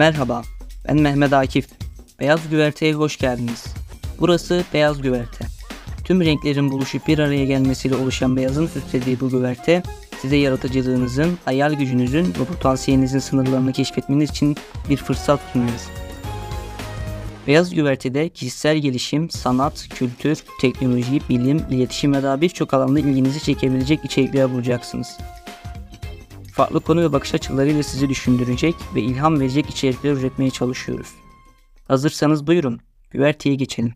Merhaba, ben Mehmet Akif. Beyaz Güverte'ye hoş geldiniz. Burası Beyaz Güverte. Tüm renklerin buluşup bir araya gelmesiyle oluşan beyazın süslediği bu güverte, size yaratıcılığınızın, hayal gücünüzün ve potansiyelinizin sınırlarını keşfetmeniz için bir fırsat sunuyor. Beyaz Güverte'de kişisel gelişim, sanat, kültür, teknoloji, bilim, iletişim ve daha birçok alanda ilginizi çekebilecek içerikler bulacaksınız. Farklı konu ve bakış açılarıyla sizi düşündürecek ve ilham verecek içerikler üretmeye çalışıyoruz. Hazırsanız buyurun, güverteye geçelim.